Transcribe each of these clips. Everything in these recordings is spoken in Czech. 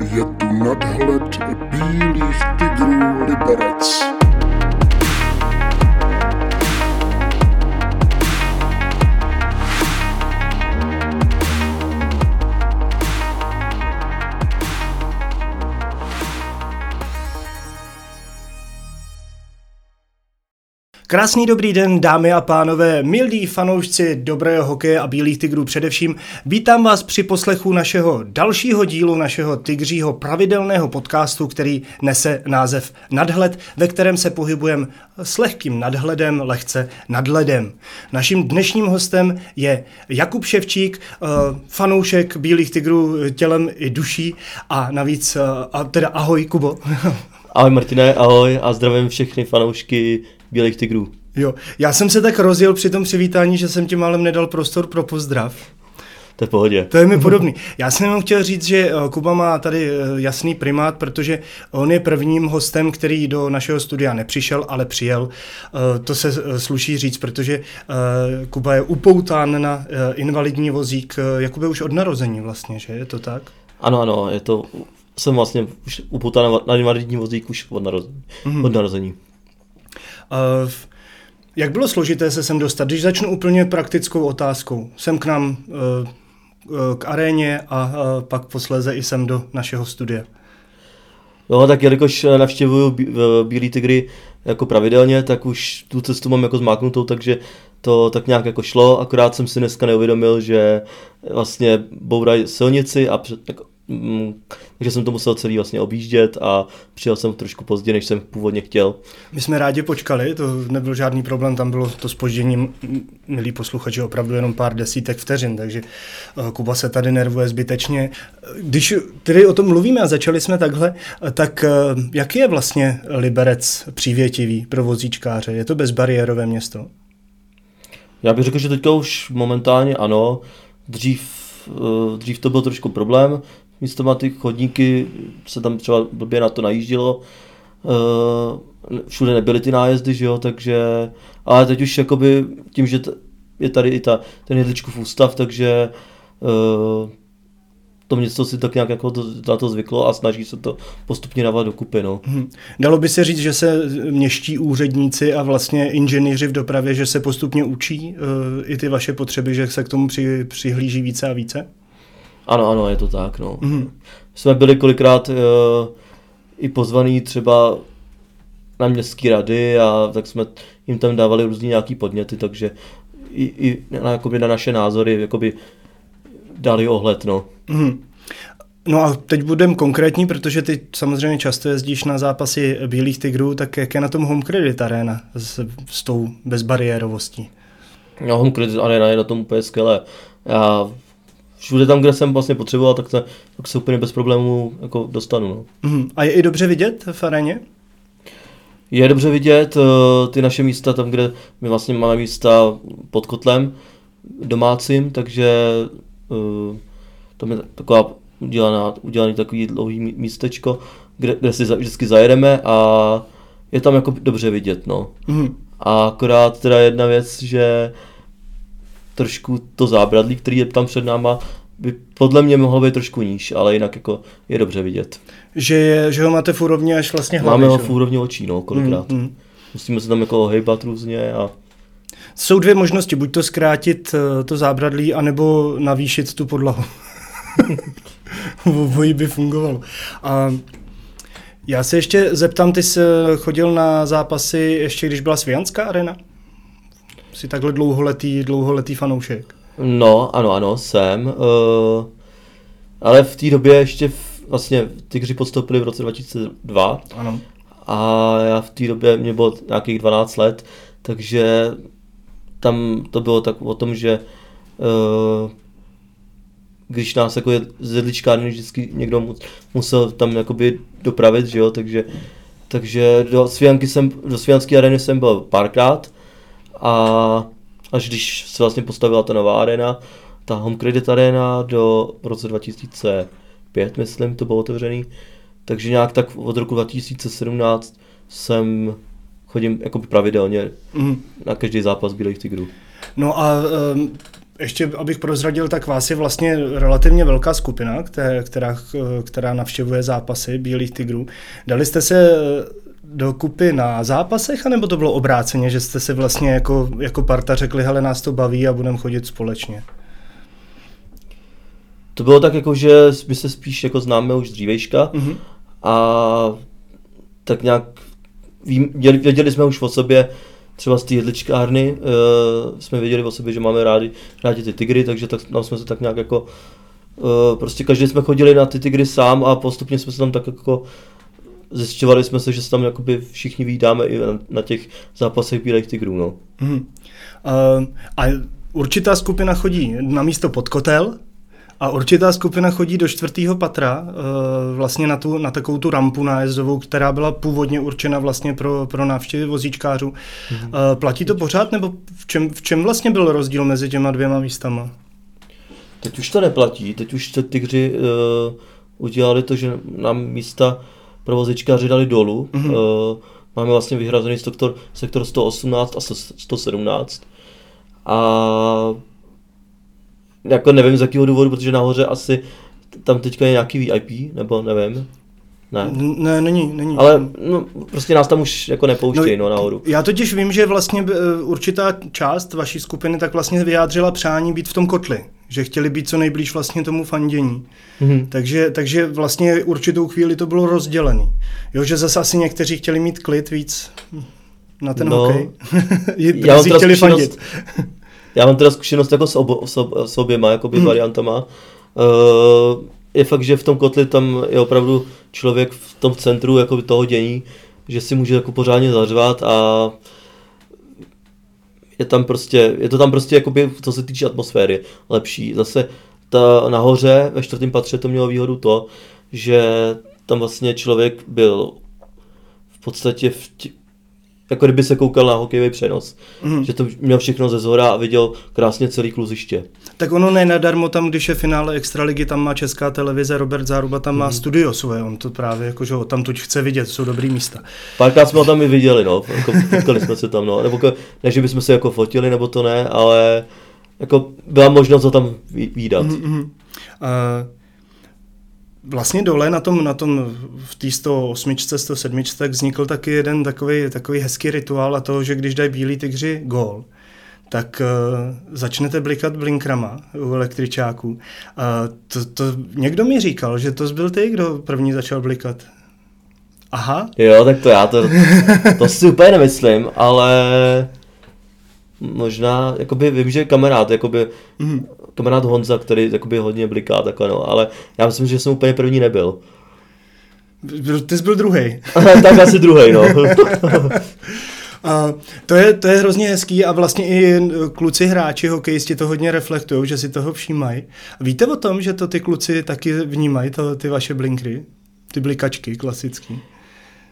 Je tu nadhled bílých tigrů Liberec. Krásný dobrý den, dámy a pánové, milí fanoušci dobrého hokeje a bílých tigrů především. Vítám vás při poslechu našeho dalšího dílu našeho tigřího pravidelného podcastu, který nese název Nadhled, ve kterém se pohybujeme s lehkým nadhledem, lehce nadhledem. Naším dnešním hostem je Jakub Ševčík, eh, fanoušek bílých tigrů tělem i duší a navíc, eh, a teda ahoj Kubo. Ahoj Martine, ahoj a zdravím všechny fanoušky Bílých tigrů. Jo, já jsem se tak rozjel při tom přivítání, že jsem ti málem nedal prostor pro pozdrav. To je v pohodě. To je mi podobný. Já jsem jenom chtěl říct, že eh, Kuba má tady eh, jasný primát, protože on je prvním hostem, který do našeho studia nepřišel, ale přijel. Eh, to se sluší říct, protože Kuba je upoután na invalidní vozík, Jakube už od narození vlastně, že je to tak? Ano, ano, je to, jsem vlastně už upoután na invalidní vozík už od narození. Mm-hmm. Od narození. Uh, jak bylo složité se sem dostat? Když začnu úplně praktickou otázkou. Jsem k nám uh, k aréně a uh, pak posléze i sem do našeho studia. No, tak jelikož navštěvuju Bílý tygry jako pravidelně, tak už tu cestu mám jako zmáknutou, takže to tak nějak jako šlo, akorát jsem si dneska neuvědomil, že vlastně bourají silnici a tak Mm, takže jsem to musel celý vlastně objíždět a přijel jsem trošku pozdě, než jsem původně chtěl. My jsme rádi počkali, to nebyl žádný problém, tam bylo to spoždění, milí posluchači, opravdu jenom pár desítek vteřin, takže eh, Kuba se tady nervuje zbytečně. Když tedy o tom mluvíme a začali jsme takhle, tak eh, jaký je vlastně Liberec přívětivý pro vozíčkáře? Je to bezbariérové město? Já bych řekl, že teďka už momentálně ano. Dřív, eh, dřív to byl trošku problém, místo má ty chodníky, se tam třeba blbě na to najíždělo, uh, všude nebyly ty nájezdy, že jo, takže, ale teď už jakoby tím, že je tady i ta, ten jedličkův ústav, takže uh, to město si tak nějak jako to, na to zvyklo a snaží se to postupně dávat dokupy. No. Hmm. Dalo by se říct, že se měští úředníci a vlastně inženýři v dopravě, že se postupně učí uh, i ty vaše potřeby, že se k tomu při, přihlíží více a více? Ano, ano, je to tak, no. Mm-hmm. Jsme byli kolikrát uh, i pozvaný třeba na městské rady a tak jsme jim tam dávali různý nějaký podněty, takže i, i na, jakoby na naše názory jakoby dali ohled, no. Mm-hmm. No a teď budem konkrétní, protože ty samozřejmě často jezdíš na zápasy Bílých tigrů, tak jak je na tom Home Credit Arena s, s tou bezbariérovostí? No Home Credit Arena je na tom úplně skvělé. Já všude tam, kde jsem vlastně potřeboval, tak se, tak se úplně bez problémů jako dostanu. No. Mm. A je i dobře vidět v aréně? Je dobře vidět uh, ty naše místa tam, kde my vlastně máme místa pod kotlem domácím, takže uh, tam je taková udělaná, udělaný takový dlouhý místečko, kde, kde si vždycky zajedeme a je tam jako dobře vidět, no. Mm. A akorát teda jedna věc, že trošku to zábradlí, který je tam před náma, by podle mě mohlo být trošku níž, ale jinak jako je dobře vidět. Že, je, že ho máte v úrovni až vlastně hlavy, Máme ho v úrovni očí, no, kolikrát. Mm, mm. Musíme se tam jako hejbat různě a jsou dvě možnosti, buď to zkrátit eh, to zábradlí, anebo navýšit tu podlahu. Obojí by fungovalo. A já se ještě zeptám, ty jsi chodil na zápasy ještě, když byla Svijanská arena? Jsi takhle dlouholetý, dlouholetý fanoušek. No, ano, ano, jsem. Uh, ale v té době ještě v, vlastně Tigři podstoupili v roce 2002. Ano. A já v té době, mě bylo nějakých 12 let, takže tam to bylo tak o tom, že uh, když nás jako z jedličkárny vždycky někdo musel tam jakoby dopravit, že jo, takže, takže do Svijanky jsem, do Svijanské areny jsem byl párkrát a až když se vlastně postavila ta nová arena, ta Home Credit Arena do v roce 2005, myslím, to bylo otevřený. Takže nějak tak od roku 2017 jsem chodím jako pravidelně mm. na každý zápas Bílých tigrů. No a um, ještě abych prozradil, tak vás je vlastně relativně velká skupina, která, která, která navštěvuje zápasy Bílých tigrů. Dali jste se do kupy na zápasech, anebo to bylo obráceně, že jste si vlastně jako, jako parta řekli, hele, nás to baví a budeme chodit společně? To bylo tak jako, že my se spíš jako známe už dřívejška mm-hmm. a tak nějak věděli, věděli jsme už o sobě, třeba z té jedličkárny, uh, jsme věděli o sobě, že máme rádi, rádi ty tygry, takže tak, tam jsme se tak nějak jako, uh, prostě každý jsme chodili na ty tygry sám a postupně jsme se tam tak jako zjišťovali jsme se, že se tam jakoby všichni vídáme i na, na těch zápasech Bílých tigrů. No. Mm. Uh, a určitá skupina chodí na místo pod kotel, a určitá skupina chodí do čtvrtého patra, vlastně na, tu, na takovou tu rampu nájezdovou, která byla původně určena vlastně pro, pro návštěvy vozíčkářů. Mm-hmm. Platí to pořád, nebo v čem, v čem vlastně byl rozdíl mezi těma dvěma místama? Teď už to neplatí, teď už ty tygři uh, udělali to, že nám místa pro vozíčkáři dali dolů. Mm-hmm. Uh, máme vlastně vyhrazený sektor, sektor 118 a 117. A jako nevím z jakého důvodu, protože nahoře asi tam teďka je nějaký VIP, nebo nevím. Ne. ne, není, není. Ale no, prostě nás tam už jako nepouštějí no, no, nahoru. Já totiž vím, že vlastně eh, určitá část vaší skupiny tak vlastně vyjádřila přání být v tom kotli. Že chtěli být co nejblíž vlastně tomu fandění. Mm-hmm. Takže, takže vlastně určitou chvíli to bylo rozdělený. Jo, že zase asi někteří chtěli mít klid víc na ten no, hokej. já mám chtěli fandit. Já mám teda zkušenost jako s, obo, s, ob, s oběma jakoby hmm. variantama. Uh, je fakt, že v tom kotli tam je opravdu člověk v tom centru jakoby toho dění, že si může jako pořádně zařvat a je tam prostě, je to tam prostě jakoby, co se týče atmosféry, lepší. Zase ta nahoře ve čtvrtém patře to mělo výhodu to, že tam vlastně člověk byl v podstatě v tě, jako kdyby se koukal na hokejový přenos. Mm. Že to měl všechno ze zhora a viděl krásně celý kluziště. Tak ono ne nadarmo tam, když je finále Extraligy, tam má česká televize, Robert Záruba tam má mm. studio svoje, on to právě jako, že tam tuď chce vidět, jsou dobrý místa. Párkrát jsme ho tam i viděli, no, jako, potkali jsme se tam, no, nebo ne, že bychom se jako fotili, nebo to ne, ale jako byla možnost ho tam výdat. Mm-hmm. Uh, vlastně dole na tom, na tom v té 108, 107, tak vznikl taky jeden takový, takový hezký rituál a to, že když dají bílí tygři gól, tak uh, začnete blikat blinkrama u električáků. Uh, to, to, někdo mi říkal, že to byl ty, kdo první začal blikat. Aha. Jo, tak to já to, to si úplně nemyslím, ale možná, jakoby vím, že kamarád, jakoby, mm. Kamarád Honza, který jakoby hodně bliká takhle, no, ale já myslím, že jsem úplně první nebyl. Ty jsi byl druhý. tak asi druhý, no. A to, je, to je hrozně hezký a vlastně i kluci hráči hokejisti to hodně reflektují, že si toho všímají. Víte o tom, že to ty kluci taky vnímají, to, ty vaše blinkry? Ty blikačky klasický.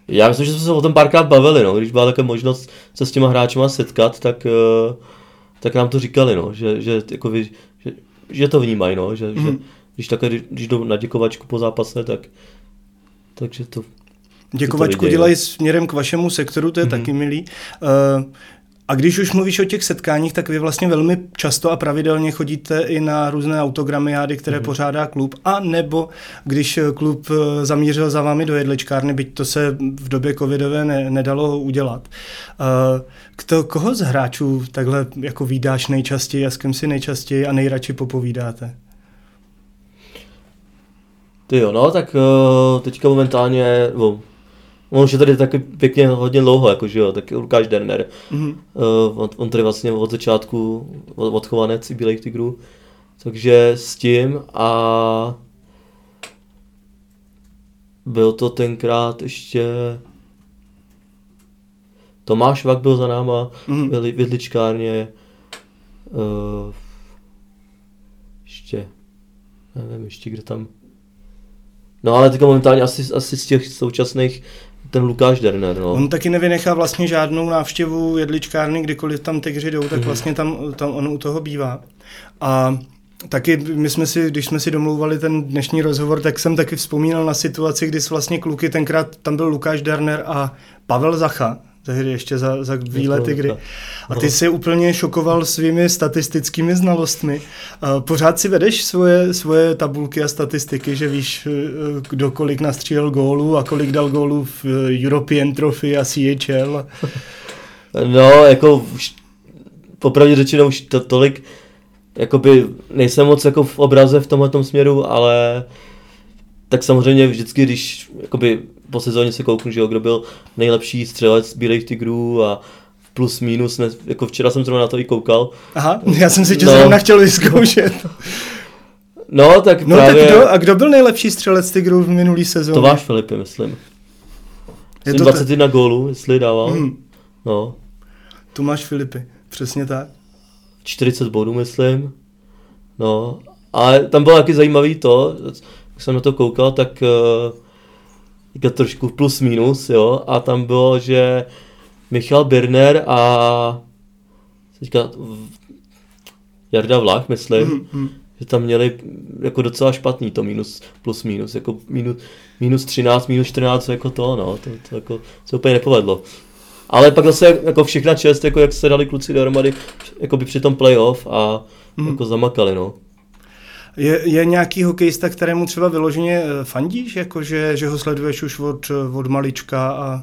Já myslím, že jsme se o tom párkrát bavili, no. když byla taková možnost se s těma hráčima setkat, tak, uh, tak nám to říkali, no. že, že, jako vy, že, to vnímají, no. že, mm. že mhm. když, takhle, když jdou na děkovačku po zápase, tak takže to Děkovačku dělají směrem k vašemu sektoru, to je mm-hmm. taky milý. Uh, a když už mluvíš o těch setkáních, tak vy vlastně velmi často a pravidelně chodíte i na různé autogramiády, které mm-hmm. pořádá klub, a nebo když klub eh, zamířil za vámi do jedličkárny, byť to se v době covidové ne, nedalo udělat. Uh, kto, koho z hráčů takhle jako výdáš nejčastěji a s kým si nejčastěji a nejradši popovídáte? Ty jo, no, tak teďka momentálně, no, On už je tady taky pěkně hodně dlouho, jako, že jo, tak Lukáš Derner. Mm-hmm. Uh, on, on tady vlastně od začátku odchovanec i Bílých tigrů. Takže s tím a byl to tenkrát ještě Tomáš Vak byl za náma mm-hmm. byl v jedličkárně. Uh, ještě, nevím ještě kde tam. No ale teďka momentálně asi, asi z těch současných ten Lukáš Derner. No. On taky nevynechá vlastně žádnou návštěvu jedličkárny, kdykoliv tam tygři jdou, tak mm vlastně tam, tam on u toho bývá. A taky my jsme si, když jsme si domlouvali ten dnešní rozhovor, tak jsem taky vzpomínal na situaci, kdy vlastně kluky, tenkrát tam byl Lukáš Derner a Pavel Zacha, tehdy ještě za, za bílé tygry. A ty se úplně šokoval svými statistickými znalostmi. Pořád si vedeš svoje, svoje tabulky a statistiky, že víš, kdo kolik nastřílel gólů a kolik dal gólů v European Trophy a CHL. No, jako už popravdě řečeno už to tolik, jakoby nejsem moc jako v obraze v tomhle směru, ale tak samozřejmě vždycky, když jakoby po sezóně se kouknu, že jo, kdo byl nejlepší střelec Bílých tigrů a plus minus, ne, jako včera jsem zrovna na to i koukal. Aha, já jsem si tě no. zrovna chtěl vyzkoušet. No, tak no, právě... tak kdo, a kdo byl nejlepší střelec tigrů v minulý sezóně? Tomáš Filipy, myslím. Je to 21 t... gólů, jestli dával. Hmm. No. Tomáš Filipy, přesně tak. 40 bodů, myslím. No, a tam bylo taky zajímavý to, když jsem na to koukal, tak uh, trošku plus minus, jo, a tam bylo, že Michal Birner a teďka Jarda Vlach, myslím, mm-hmm. že tam měli jako docela špatný to minus, plus minus, jako minus, minus 13, minus 14, jako to, no, to, to jako se úplně nepovedlo. Ale pak zase jako všechna čest, jako jak se dali kluci dohromady jako by při tom playoff a mm. jako zamakali, no. Je, je nějaký hokejista, kterému třeba vyloženě eh, fandíš, jako že, ho sleduješ už od, od malička a,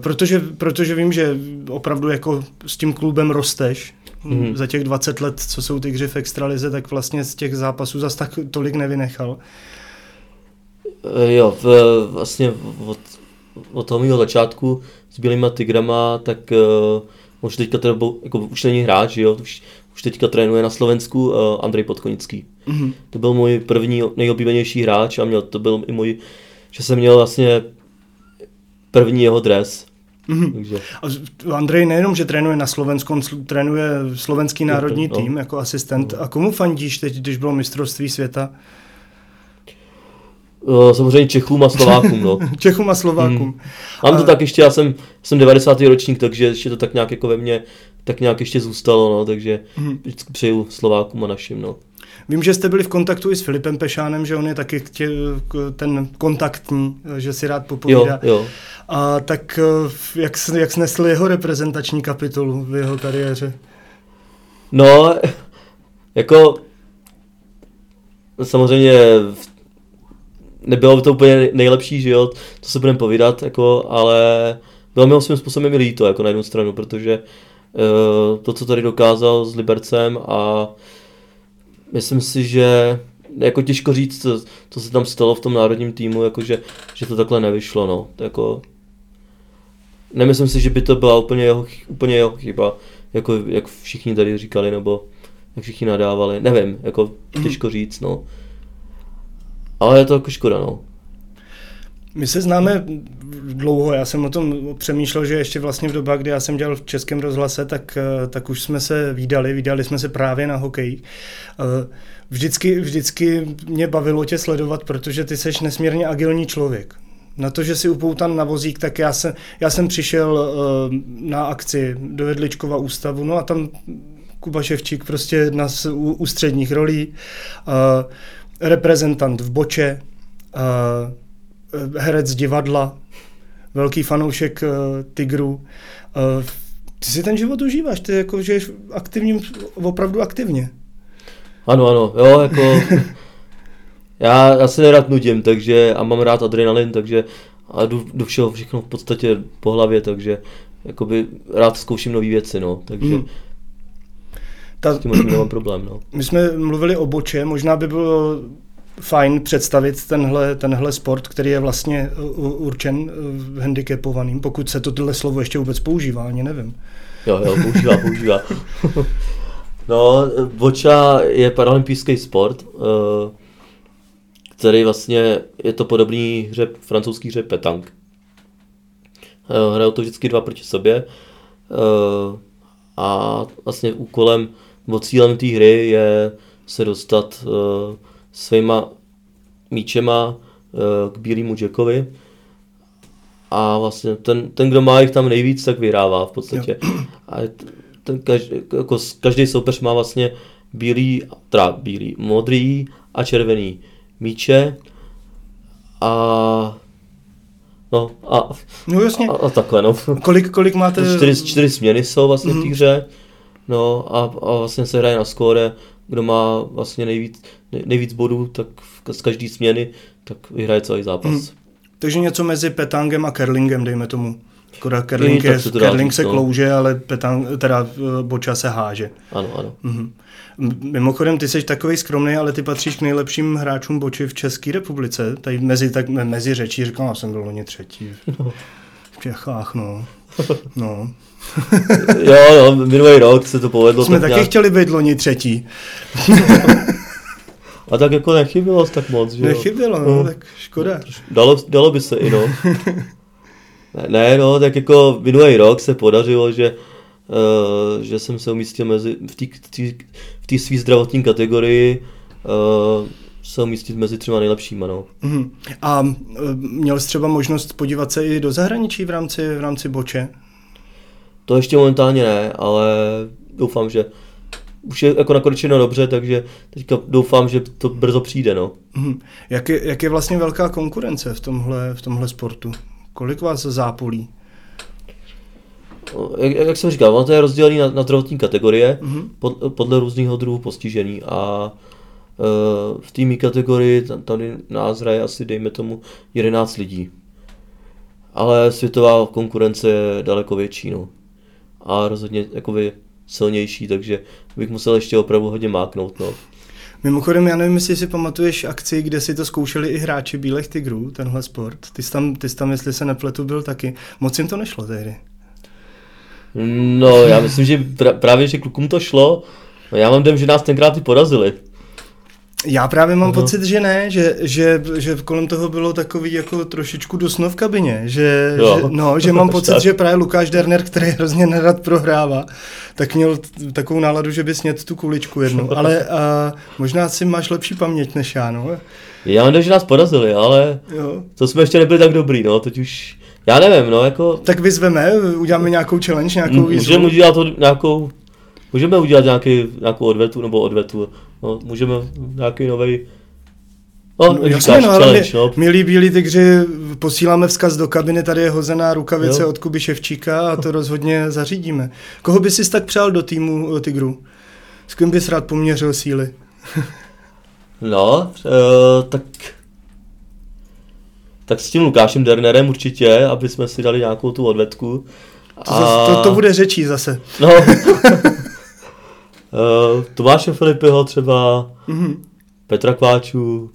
protože, protože vím, že opravdu jako s tím klubem rosteš, mm. za těch 20 let, co jsou ty v extralize, tak vlastně z těch zápasů zas tak tolik nevynechal. Eh, jo, v, vlastně od, od toho mého začátku s Bílýma Tigrama, tak uh, už teďka teda, jako, už není hráč, jo, už, už teďka trénuje na Slovensku uh, Andrej Podkonický. Mm-hmm. To byl můj první nejoblíbenější hráč a měl, to byl i můj, že jsem měl vlastně první jeho dres. Mm-hmm. Takže. A Andrej nejenom, že trénuje na Slovensku, on trénuje slovenský národní to, no. tým jako asistent. No. A komu fandíš teď, když bylo mistrovství světa? Uh, samozřejmě Čechům a Slovákům, no. Čechům a Slovákům. Hmm. Mám to a... tak ještě, já jsem, jsem 90. ročník, takže ještě to tak nějak jako ve mně tak nějak ještě zůstalo, no, takže vždycky přeju Slovákům a našim, no. Vím, že jste byli v kontaktu i s Filipem Pešánem, že on je taky tě, ten kontaktní, že si rád popovídá. Jo, jo. A tak eh, jak, jak snesl jeho reprezentační kapitolu v jeho kariéře? No, jako samozřejmě nebylo to úplně nejlepší, že jo, to se budeme povídat, jako, ale bylo mi ho svým způsobem líto, jako na jednu stranu, protože uh, to, co tady dokázal s Libercem a myslím si, že jako těžko říct, co, co se tam stalo v tom národním týmu, jako že, to takhle nevyšlo, no, jako nemyslím si, že by to byla úplně jeho, úplně jeho chyba, jako jak všichni tady říkali, nebo jak všichni nadávali, nevím, jako těžko říct, no. Ale je to jako škoda, no. My se známe dlouho, já jsem o tom přemýšlel, že ještě vlastně v době, kdy já jsem dělal v Českém rozhlase, tak, eh, tak už jsme se výdali, výdali jsme se právě na hokej. Eh, vždycky, vždycky mě bavilo tě sledovat, protože ty seš nesmírně agilní člověk. Na to, že si upoutan na vozík, tak já, se, já jsem přišel eh, na akci do Jedličkova ústavu, no a tam Kuba Ševčík prostě jedna z ústředních rolí reprezentant v Boče, herec divadla, velký fanoušek uh, Tigru. Uh, ty si ten život užíváš, ty jako žiješ aktivním, opravdu aktivně. Ano, ano, jo, jako já, já se nerad nudím, takže a mám rád adrenalin, takže a jdu do všeho všechno v podstatě po hlavě, takže jakoby rád zkouším nové věci, no, takže hmm. Ta, s tím nemám problém. No. My jsme mluvili o boče, možná by bylo fajn představit tenhle, tenhle sport, který je vlastně určen eh, handicapovaným, pokud se to tohle slovo ještě vůbec používá, ani nevím. Jo, jo, používá, používá. no, boča je paralympijský sport, který vlastně je to podobný hře, francouzský hře petang. Eh, hrajou to vždycky dva proti sobě a vlastně úkolem nebo cílem té hry je se dostat uh, svýma míčema uh, k bílému Jackovi a vlastně ten, ten, kdo má jich tam nejvíc, tak vyhrává v podstatě. Jo. A ten každý, jako každý soupeř má vlastně bílý, teda bílý, modrý a červený míče a No a, no jasně. a, a takhle, no. Kolik, kolik máte? Čtyři, čtyři směny jsou vlastně mm-hmm. v té hře. No a, a vlastně se hraje na skóre, kdo má vlastně nejvíc, nej, nejvíc bodů, tak z každé směny, tak vyhraje celý zápas. Mm. Takže něco mezi petangem a curlingem, dejme tomu. Akorát curling, je, se, curling se no. klouže, ale petang, teda eh, boča se háže. Ano, ano. Mm-hmm. Mimochodem, ty jsi takový skromný, ale ty patříš k nejlepším hráčům boči v České republice. Tady mezi, tak, mezi řečí říkal, já jsem byl loni třetí. No. V Čechách, no. No. jo, jo, minulý rok se to povedlo. Jsme taky nějak... chtěli být loni třetí. A tak jako nechybilo tak moc, že jo? Nechybilo, no, no, tak škoda. Dalo, dalo by se i, no. ne, ne, no, tak jako minulý rok se podařilo, že Uh, že jsem se umístil mezi, v té své zdravotní kategorii uh, se umístit mezi třema nejlepšíma. No. Uh-huh. A uh, měl jsi třeba možnost podívat se i do zahraničí v rámci, v rámci boče? To ještě momentálně ne, ale doufám, že už je jako nakonečeno dobře, takže teďka doufám, že to brzo přijde. No. Uh-huh. Jak, je, jak je vlastně velká konkurence v tomhle, v tomhle sportu? Kolik vás zápolí? jak, jak jsem říkal, ono to je rozdělené na, na zdravotní kategorie mm-hmm. pod, podle různého druhů postižení a v té kategorii tady nás hraje asi, dejme tomu, 11 lidí. Ale světová konkurence je daleko větší, no. A rozhodně jakoby silnější, takže bych musel ještě opravdu hodně máknout, no. Mimochodem, já nevím, jestli si pamatuješ akci, kde si to zkoušeli i hráči Bílých tigrů, tenhle sport. Ty jsi tam, ty jsi tam, jestli se nepletu, byl taky. Moc jim to nešlo tehdy. No, já myslím, že pra, právě, že klukům to šlo. No, já mám dem, že nás tenkrát i porazili. Já právě mám uh-huh. pocit, že ne, že, že, že kolem toho bylo takový jako trošičku dusno v kabině, že, že, no, že mám pocit, že právě Lukáš Derner, který hrozně nerad prohrává, tak měl takovou náladu, že by snět tu kuličku jednu, ale a, možná si máš lepší paměť než já, no. Já mám že nás porazili, ale jo. to jsme ještě nebyli tak dobrý, no, teď už já nevím, no jako... Tak vyzveme, uděláme nějakou challenge, nějakou výzvu. Můžeme udělat to nějakou, můžeme udělat nějaký, nějakou odvetu nebo odvetu, no, můžeme nějaký nový No, no, jasně, no, ale my, no. milí bílí tygři, posíláme vzkaz do kabiny, tady je hozená rukavice jo. od Kuby Ševčíka a to rozhodně zařídíme. Koho by si tak přál do týmu eh, Tigru? S kým bys rád poměřil síly? no, uh, tak tak s tím Lukášem Dernerem určitě, aby jsme si dali nějakou tu odvetku. To, a... to, to bude řečí zase. No. uh, Tomáše Filipiho třeba, mm-hmm. Petra Kváčů,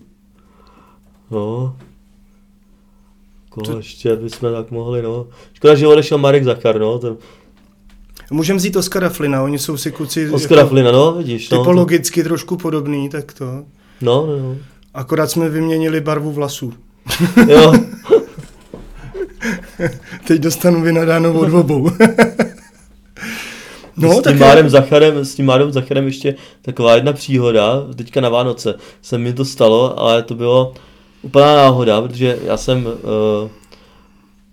no. Koho to... ještě bychom tak mohli, no. Škoda, že odešel Marek Zachar, no. To... Můžeme vzít Oskara Flina, oni jsou si kluci... Oskara jako, Flina, no, vidíš. No, typologicky to... trošku podobný, tak to... No, no, no. Akorát jsme vyměnili barvu vlasů. Jo. Teď dostanu vynadáno od obou. no, s, tím Márem Zacharem, s tím Márem Zacharem ještě taková jedna příhoda, teďka na Vánoce se mi to stalo, ale to bylo úplná náhoda, protože já jsem uh,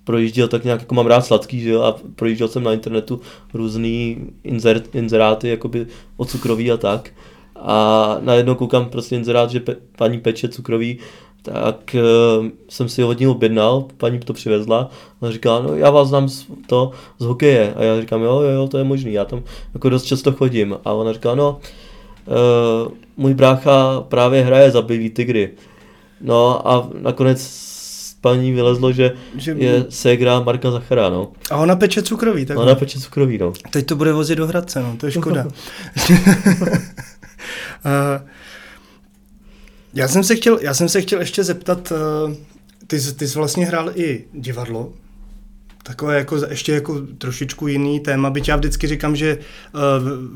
projížděl tak nějak, jako mám rád sladký, že jo, a projížděl jsem na internetu různý inzer, inzeráty, jakoby o cukroví a tak. A najednou koukám prostě inzerát, že pe, paní peče cukroví tak uh, jsem si hodně objednal, paní to přivezla, a říkala, no já vás znám z, to z hokeje, a já říkám, jo, jo, jo, to je možný, já tam jako dost často chodím, a ona říká, no, uh, můj brácha právě hraje za Bílý tygry, no a nakonec paní vylezlo, že, že je ségra Marka Zachara, no. A ona peče cukroví, tak? Ona peče cukroví, no. Teď to bude vozit do Hradce, no, to je škoda. uh, Já jsem se chtěl, já jsem se chtěl ještě zeptat, uh, ty, ty jsi vlastně hrál i divadlo, takové jako ještě jako trošičku jiný téma, byť já vždycky říkám, že uh,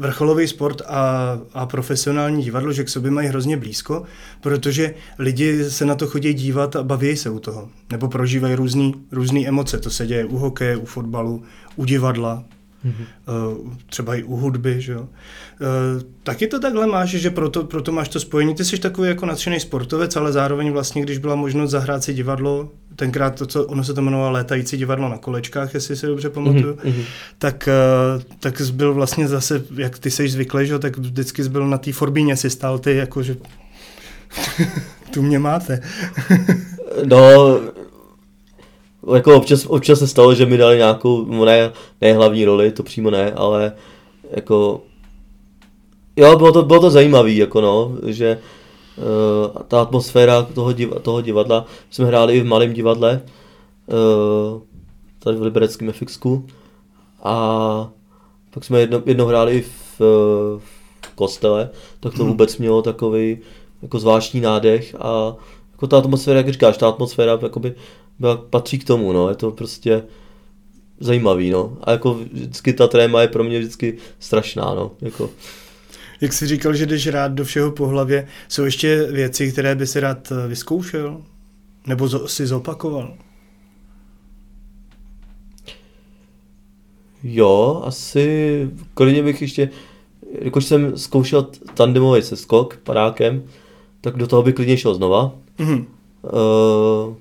vrcholový sport a, a profesionální divadlo, že k sobě mají hrozně blízko, protože lidi se na to chodí dívat a baví se u toho, nebo prožívají různý emoce, to se děje u hokeje, u fotbalu, u divadla, mm-hmm. třeba i u hudby, že jo. Eh, taky to takhle máš, že proto, proto máš to spojení. Ty jsi takový jako nadšený sportovec, ale zároveň vlastně, když byla možnost zahrát si divadlo, tenkrát to, co ono se to jmenovalo létající divadlo na kolečkách, jestli si dobře pamatuju, mm-hmm. tak, eh, tak jsi byl vlastně zase, jak ty jsi zvyklý, že tak vždycky jsi byl na té forbíně, si stál ty, jakože tu mě máte. no, jako občas, občas se stalo, že mi dali nějakou, ne, ne hlavní roli, to přímo ne, ale jako jo, bylo to, bylo to zajímavé, jako no, že uh, ta atmosféra toho, div, toho divadla, jsme hráli i v malém divadle, uh, tady v Libereckém FXku a pak jsme jedno, jedno hráli i v, v kostele, tak to vůbec mělo takový jako zvláštní nádech a jako ta atmosféra, jak říkáš, ta atmosféra jakoby patří k tomu, no, je to prostě zajímavý, no. A jako vždycky ta tréma je pro mě vždycky strašná, no, jako. Jak jsi říkal, že jdeš rád do všeho po hlavě, jsou ještě věci, které by si rád eh, vyzkoušel? Nebo si zopakoval? Jo, asi klidně bych ještě, jakož jsem zkoušel tandemový seskok padákem, tak do toho bych klidně šel znova. Mm-hmm. Uh,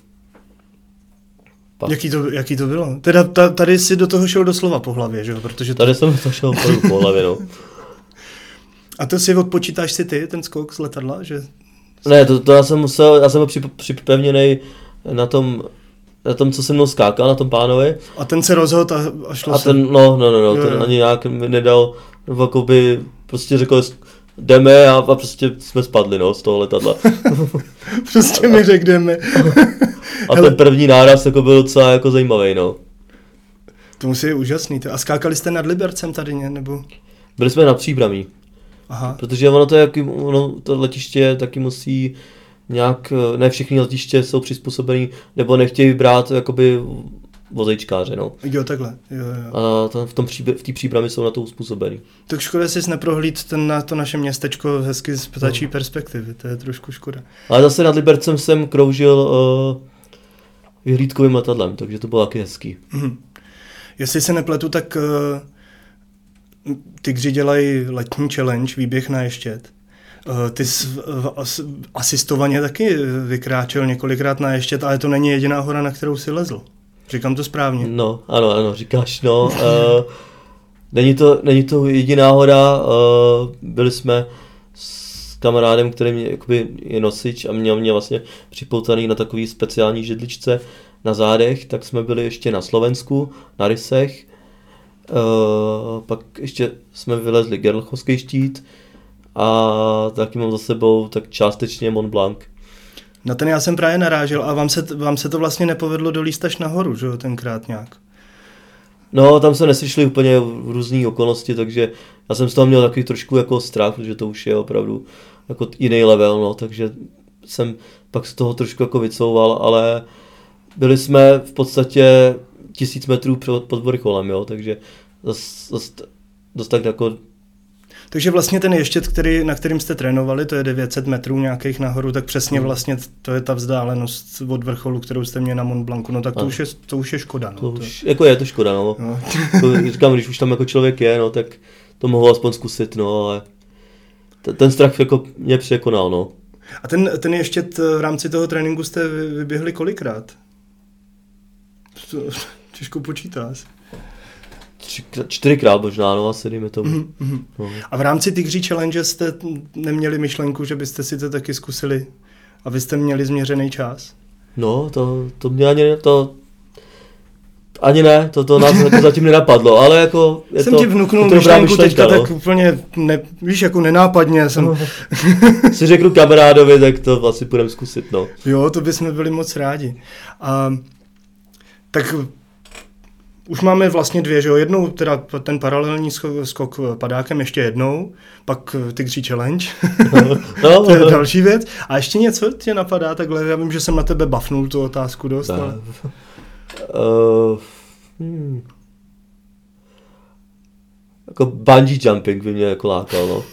pak. Jaký to, jaký to bylo? Teda ta, tady si do toho šel doslova po hlavě, že jo? Protože to... Tady jsem to šel po hlavě, no. A to si odpočítáš si ty, ten skok z letadla, že... Ne, to, to já jsem musel, já jsem byl připevněný na tom, na tom, co jsem mnou skákal, na tom pánovi. A ten se rozhodl a, a šlo A ten, no, no, no, no, jo, ten jo. ani nějak mi nedal, jakoby, prostě řekl, jdeme a, a prostě jsme spadli, no, z toho letadla. prostě mi řekl, jdeme. a ten první náraz jako byl docela jako zajímavý, no. To musí být úžasný. A skákali jste nad Libercem tady, nebo? Byli jsme na příbramí. Aha. Protože ono to, jaký, ono, to letiště taky musí nějak, ne všechny letiště jsou přizpůsobený, nebo nechtějí brát jakoby vozejčkáře, no. Jo, takhle. Jo, jo. A to, v tom pří, v té přípravě jsou na to uspůsobený. Tak škoda, jsi neprohlíd ten, na to naše městečko hezky z ptačí no. perspektivy, to je trošku škoda. Ale zase nad Libercem jsem kroužil uh, vyhlídkovým letadlem, takže to bylo taky hezký. Mm. Jestli se nepletu, tak uh, tygři dělají letní challenge, výběh na ještět. Uh, ty jsi uh, asistovaně taky vykráčel několikrát na ještět, ale to není jediná hora, na kterou si lezl. Říkám to správně. No, ano, ano, říkáš, no. uh, není, to, není to jediná hora, uh, byli jsme s kamarádem, který mě, jakoby, je nosič a měl mě vlastně připoutaný na takový speciální židličce na zádech, tak jsme byli ještě na Slovensku, na Rysech, uh, pak ještě jsme vylezli Gerlchovský štít a taky mám za sebou tak částečně Mont Blanc. Na ten já jsem právě narážel a vám se, vám se to vlastně nepovedlo dolíst až nahoru, že jo, tenkrát nějak. No, tam se neslyšeli úplně v různé okolnosti, takže já jsem z toho měl takový trošku jako strach, protože to už je opravdu jako jiný level, no, takže jsem pak z toho trošku jako vycouval, ale byli jsme v podstatě tisíc metrů pod vrcholem, jo, takže zase zas, dost tak jako takže vlastně ten ještět, který, na kterým jste trénovali, to je 900 metrů nějakých nahoru, tak přesně hmm. vlastně to je ta vzdálenost od vrcholu, kterou jste měli na Mont Blancu. No tak to, už je, to už je škoda. No. To už, jako je to škoda, no. no. to, říkám, když už tam jako člověk je, no, tak to mohu aspoň zkusit, no, ale ten strach jako mě překonal, no. A ten, ten ještě v rámci toho tréninku jste vyběhli kolikrát? Těžko počítáš čtyřikrát možná, no asi dejme tomu. Mm-hmm. No. A v rámci Tigří Challenge jste neměli myšlenku, že byste si to taky zkusili a vy jste měli změřený čas? No, to, to mě ani, to, ani ne, to, to nás jako zatím nenapadlo, ale jako je jsem to, ti vnuknul to myšlenku myšlenka, teďka no. tak úplně, ne, víš, jako nenápadně jsem... No. si řeknu kamarádovi, tak to asi půjdeme zkusit, no. Jo, to bychom byli moc rádi. A, tak už máme vlastně dvě, že jo? Jednou teda ten paralelní skok padákem ještě jednou, pak Tigří challenge, no, to je další věc. A ještě něco tě napadá takhle? Já vím, že jsem na tebe bafnul tu otázku dost, ale... Uh, hmm. Jako bungee jumping by mě jako lákal, no.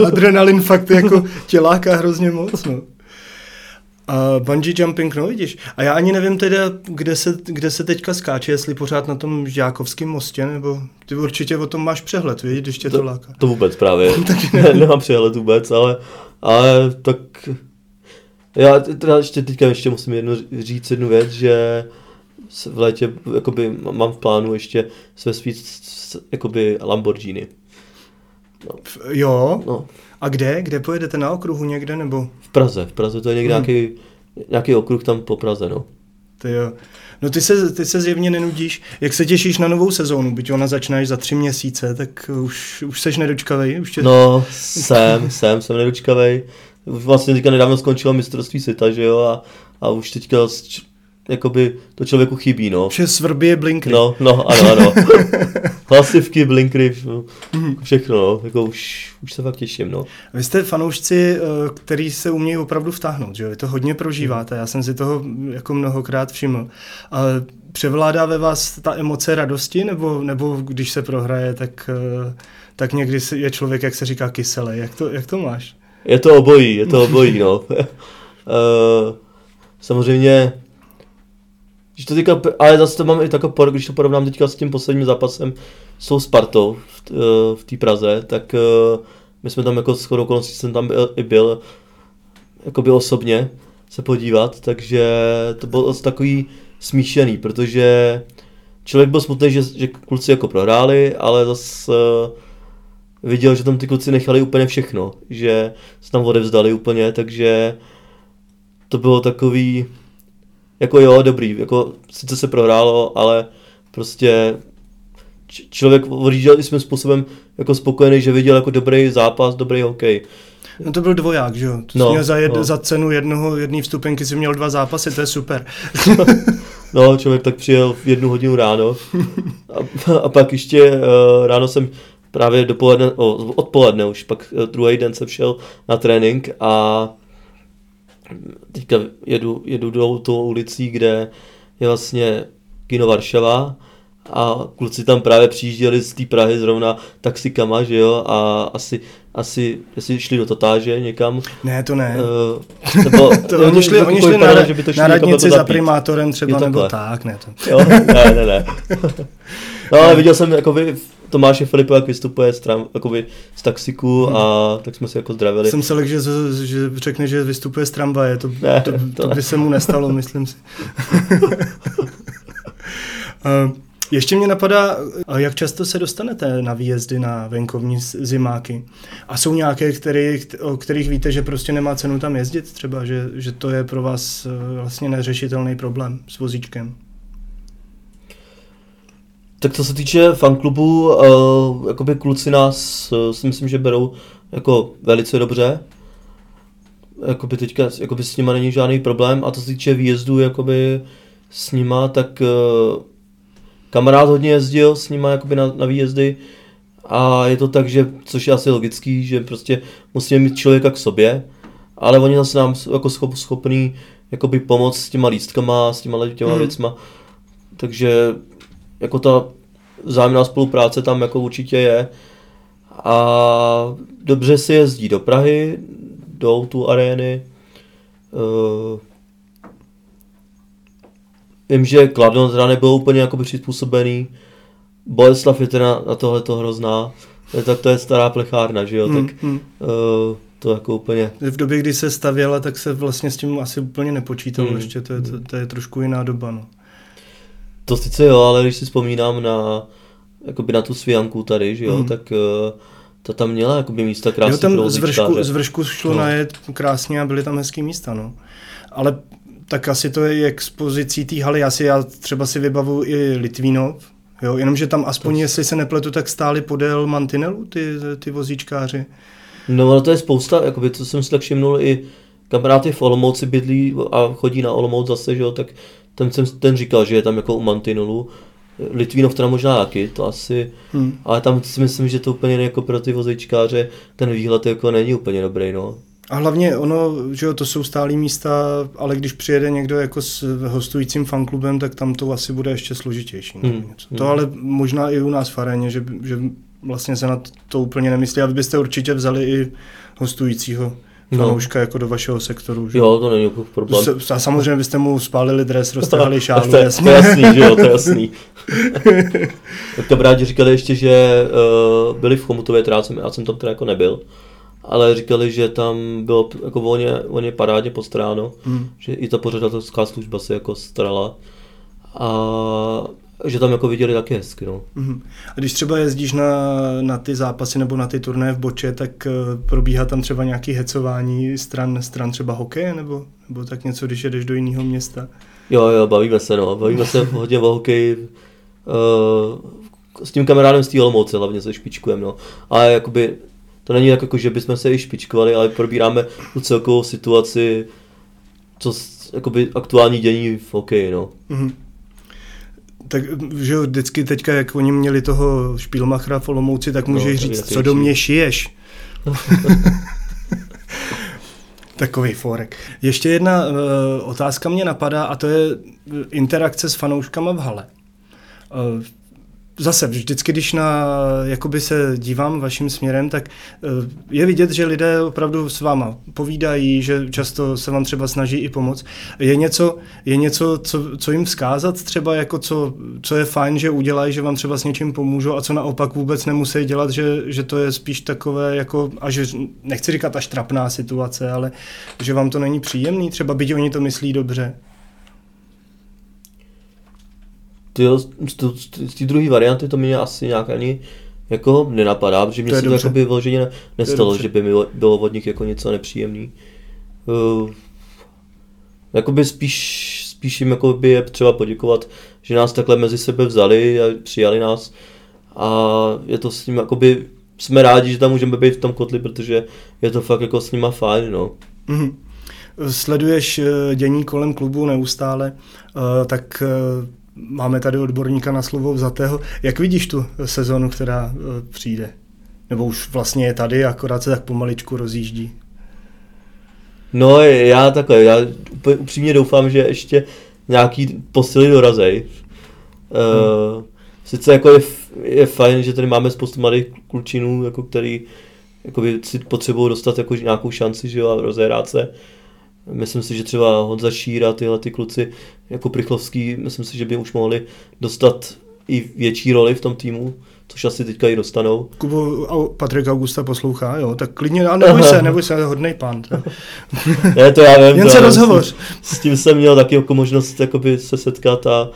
Adrenalin fakt jako tě láká hrozně moc, no. A bungee jumping, no vidíš. A já ani nevím teda, kde se, kde se teďka skáče, jestli pořád na tom Žákovském mostě, nebo ty určitě o tom máš přehled, víš, když tě to, to láká. To vůbec právě. ne, nemám přehled vůbec, ale, ale tak já teda ještě teďka ještě musím jednu, říct jednu věc, že v létě jakoby, mám v plánu ještě své svít jakoby Lamborghini. No. Jo? No. A kde? Kde pojedete? Na okruhu někde nebo? V Praze. V Praze to je někde hmm. nějaký, nějaký okruh tam po Praze, no. Ty jo. No ty se, ty se zjevně nenudíš. Jak se těšíš na novou sezónu? Byť ona začne až za tři měsíce, tak už, už seš nedočkavej? Už tě... No, jsem, jsem, jsem nedočkavej. Vlastně teďka nedávno skončilo mistrovství světa, že jo, a, a už teďka jakoby to člověku chybí, no. Vše svrbě blinkry. No, no, ano, ano. Hlasivky, blinkry, no, všechno, no. Jako už, už se fakt těším, no. Vy jste fanoušci, eh, který se umějí opravdu vtáhnout, že jo? Vy to hodně prožíváte, já jsem si toho jako mnohokrát všiml. Ale převládá ve vás ta emoce radosti, nebo, nebo když se prohraje, tak, eh, tak někdy je člověk, jak se říká, kyselý. Jak to, jak to máš? Je to obojí, je to obojí, no. uh, samozřejmě když to teďka, ale zase to mám i takový, když to porovnám teďka s tím posledním zápasem s tou Spartou v, eh, v té Praze, tak uh, my jsme tam jako s chodou okolností jsem tam byl, i byl by osobně se podívat, takže to bylo takový smíšený, protože člověk byl smutný, že, že kluci jako prohráli, ale zase uh, viděl, že tam ty kluci nechali úplně všechno, že se tam odevzdali úplně, takže to bylo takový, jako jo, dobrý, jako sice se prohrálo, ale prostě člověk odjížděl i svým způsobem jako spokojený, že viděl jako dobrý zápas, dobrý hokej. No to byl dvoják, že jo? To no, měl za, jed, no. za cenu jednoho, jedné vstupenky si měl dva zápasy, to je super. no, člověk tak přijel v jednu hodinu ráno a, a pak ještě uh, ráno jsem právě dopoledne, oh, odpoledne už, pak uh, druhý den jsem šel na trénink a teďka jedu, jedu do tou ulicí, kde je vlastně kino Varšava a kluci tam právě přijížděli z té Prahy zrovna taxikama, že jo, a asi, asi jestli šli do Totáže někam. Ne, to ne. Uh, nebo, to oni šli, oni šli na, že by to šli na radnici za primátorem třeba, nebo tak, ne. To. Jo, ne, ne, ne. No ale viděl jsem jakoby Tomáše Filipa, jak vystupuje z, tram, jakoby, z taxiku hmm. a tak jsme se jako zdravili. Jsem se lek, že, že řekne, že vystupuje z tramvaje, to, ne, to, to, to by se mu nestalo, myslím si. uh, ještě mě napadá, jak často se dostanete na výjezdy na venkovní zimáky? A jsou nějaké, který, o kterých víte, že prostě nemá cenu tam jezdit třeba, že, že to je pro vás eh, vlastně neřešitelný problém s vozíčkem? Tak co se týče fanklubu, uh, jakoby kluci nás uh, si myslím, že berou jako velice dobře. Jakoby teďka jakoby s nima není žádný problém a co se týče výjezdu jakoby s nima, tak uh, kamarád hodně jezdil s nima jakoby na, na výjezdy a je to tak, že, což je asi logický, že prostě musíme mít člověka k sobě, ale oni zase nám jako schop, schopný jakoby pomoct s těma lístkama, s těma těma hmm. věcma. Takže jako ta vzájemná spolupráce tam jako určitě je. A dobře se jezdí do Prahy, do tu arény. Uh, vím, že Kladno teda nebyl úplně jako přizpůsobený. Boleslav je teda na tohle to hrozná. Tak to je stará plechárna, že jo? Hmm, tak hmm. Uh, to jako úplně... V době, kdy se stavěla, tak se vlastně s tím asi úplně nepočítalo, hmm. ještě to je, to, to je trošku jiná doba, no. To sice jo, ale když si vzpomínám na, jakoby na tu svijanku tady, že jo, hmm. tak uh, to tam měla jakoby místa krásně jo, tam z vršku, z vršku šlo no. najet krásně a byly tam hezký místa, no. Ale tak asi to je expozicí té haly, asi já třeba si vybavu i Litvínov, jo, jenomže tam aspoň, to... jestli se nepletu, tak stáli podél mantinelu ty, ty vozíčkáři. No, ale to je spousta, jakoby, co jsem si tak všimnul, i kamarády v Olomouci bydlí a chodí na Olomouc zase, že jo, tak ten, jsem, ten říkal, že je tam jako u mantinelu. Litvínov teda možná taky, to asi, hmm. ale tam si myslím, že to úplně jako pro ty vozejčkáře ten výhled jako není úplně dobrý, no. A hlavně ono, že jo, to jsou stálí místa, ale když přijede někdo jako s hostujícím fanklubem, tak tam to asi bude ještě složitější. Hmm. To hmm. ale možná i u nás v aréně, že, že vlastně se na to úplně nemyslí. A vy byste určitě vzali i hostujícího fanouška no. jako do vašeho sektoru. Že? Jo, to není jako problém. A samozřejmě byste mu spálili dres, roztrhali šálu, to, jasně. To je jasný, že jo, to je jasný. bráti říkali ještě, že uh, byli v Chomutově tráce, já jsem tam teda jako nebyl, ale říkali, že tam bylo jako volně, volně parádně postráno, hmm. že i ta pořadatelská služba se jako starala. A že tam jako viděli taky hezky. No. Mhm. A když třeba jezdíš na, na ty zápasy nebo na ty turné v Boče, tak uh, probíhá tam třeba nějaký hecování stran, stran třeba hokeje nebo, nebo tak něco, když jedeš do jiného města? Jo, jo, bavíme se, no. Bavíme se hodně o hokeji. Uh, s tím kamarádem z té Olomouce hlavně se špičkujeme, no. Ale jakoby, to není tak jako, že bychom se i špičkovali, ale probíráme tu celkovou situaci, co jakoby aktuální dění v hokeji, no. Mm-hmm. Tak, že jo, vždycky teďka, jak oni měli toho špílmachra v Olomouci, tak můžeš no, říct, co do mě šiješ. Takový forek. Ještě jedna uh, otázka mě napadá a to je interakce s fanouškama v hale. Uh, zase vždycky, když na, jakoby se dívám vaším směrem, tak eh, je vidět, že lidé opravdu s váma povídají, že často se vám třeba snaží i pomoct. Je něco, je něco co, co jim vzkázat třeba, jako co, co je fajn, že udělají, že vám třeba s něčím pomůžou a co naopak vůbec nemusí dělat, že, že to je spíš takové jako, a že nechci říkat až trapná situace, ale že vám to není příjemný, třeba byť oni to myslí dobře. Tyjo, z té druhé varianty to mě asi nějak ani jako nenapadá, protože mě se to jako by vyloženě nestalo, že by mi bylo od nich jako něco nepříjemný. Uh, jakoby spíš, spíš jim jako by je třeba poděkovat, že nás takhle mezi sebe vzali a přijali nás a je to s ním jakoby, jsme rádi, že tam můžeme být v tom kotli, protože je to fakt jako s nima fajn, no. Mm-hmm. Sleduješ eh, dění kolem klubu neustále, eh, tak máme tady odborníka na slovo vzatého. Jak vidíš tu sezonu, která e, přijde? Nebo už vlastně je tady, akorát se tak pomaličku rozjíždí? No já takhle, já upřímně doufám, že ještě nějaký posily dorazej. Hmm. Uh, sice jako je, je fajn, že tady máme spoustu mladých klučinů, jako který jakoby si potřebují dostat jako nějakou šanci že jo, a rozehrát se. Myslím si, že třeba Honza Šíra, tyhle ty kluci jako Prichlovský, myslím si, že by už mohli dostat i větší roli v tom týmu, což asi teďka i dostanou. Kubo, Patrik Augusta poslouchá, jo, tak klidně, a neboj se, neboj se, hodnej pán. ne, to já vím. Jen se rozhovor. S, s, tím jsem měl taky jako možnost jakoby, se setkat a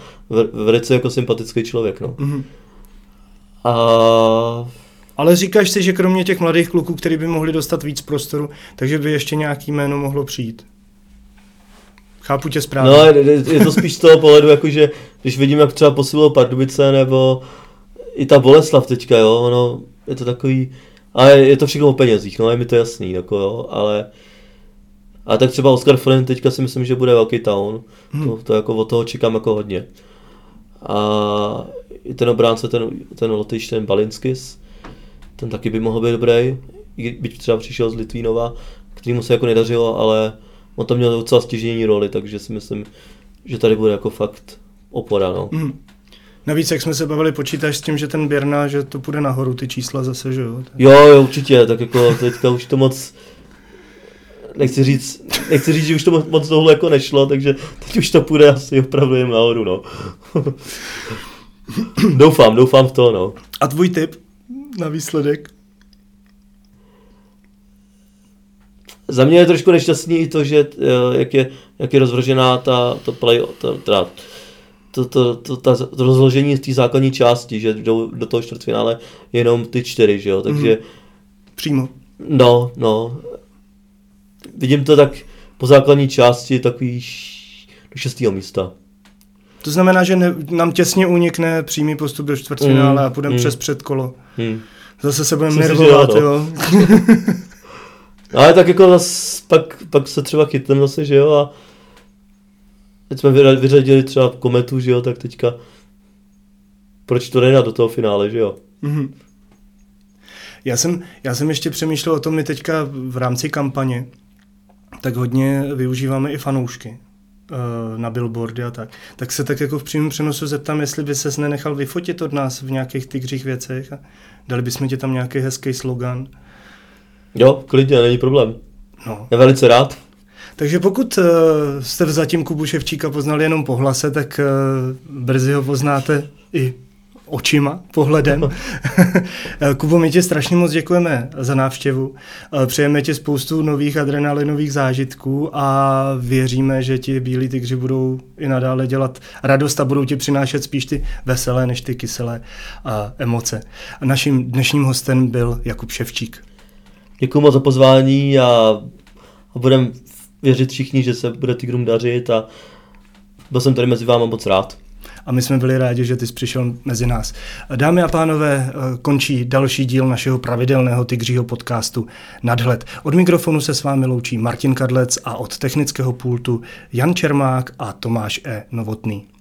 velice jako sympatický člověk, no. Mm-hmm. A ale říkáš si, že kromě těch mladých kluků, který by mohli dostat víc prostoru, takže by ještě nějaký jméno mohlo přijít. Chápu tě správně. No, je to spíš z toho pohledu, jakože když vidím, jak třeba posilují Pardubice, nebo i ta Boleslav teďka, jo, ono, je to takový, ale je to všechno o penězích, no, je mi to jasný, jako jo, ale a tak třeba Oscar Flynn teďka si myslím, že bude velký town, hmm. to, to jako od toho čekám jako hodně. A i ten obránce, ten, ten Lotyš, ten Balinskis, ten taky by mohl být dobrý, byť třeba přišel z Litvínova, mu se jako nedařilo, ale on tam měl docela stěžení roli, takže si myslím, že tady bude jako fakt opora. No. Mm. Navíc, jak jsme se bavili, počítáš s tím, že ten Běrna, že to půjde nahoru, ty čísla zase, že jo? Jo, jo, určitě, tak jako teďka už to moc, nechci říct, nechci říct, že už to moc, moc dlouho jako nešlo, takže teď už to půjde asi opravdu jen nahoru, no. doufám, doufám v to, no. A tvůj tip na výsledek? Za mě je trošku nešťastný i to, že eh, jak je, jak je rozvržená ta, to play, ta, ta, to, to, to, ta, to rozložení z té základní části, že jdou do toho čtvrtfinále jenom ty čtyři, že jo, takže... Mm. Přímo. No, no. Vidím to tak po základní části takový do šestého místa. To znamená, že ne, nám těsně unikne přímý postup do čtvrtfinále mm, a půjdeme mm. přes předkolo. Mm. Zase se budeme nervovat, jo. Ale tak jako zas, pak, pak se třeba chytneme zase, že jo, a teď jsme vyřadili třeba kometu, že jo, tak teďka proč to nejde do toho finále, že jo. Mm-hmm. Já jsem, já jsem ještě přemýšlel o tom, my teďka v rámci kampaně tak hodně využíváme i fanoušky eh, na billboardy a tak. Tak se tak jako v přímém přenosu zeptám, jestli by ses nenechal vyfotit od nás v nějakých tygřích věcech a dali bychom ti tam nějaký hezký slogan. Jo, klidně, není problém. No. Já velice rád. Takže pokud uh, jste zatím Kubu Ševčíka poznali jenom po hlase, tak uh, brzy ho poznáte i očima, pohledem. Kubo, my ti strašně moc děkujeme za návštěvu. Přejeme ti spoustu nových adrenalinových zážitků a věříme, že ti bílí tygři budou i nadále dělat radost a budou ti přinášet spíš ty veselé než ty kyselé emoce. Naším dnešním hostem byl Jakub Ševčík. Děkuji moc za pozvání a, a budeme věřit všichni, že se bude Tigrům dařit a byl jsem tady mezi vámi moc rád a my jsme byli rádi, že ty jsi přišel mezi nás. Dámy a pánové, končí další díl našeho pravidelného Tigřího podcastu Nadhled. Od mikrofonu se s vámi loučí Martin Kadlec a od technického pultu Jan Čermák a Tomáš E. Novotný.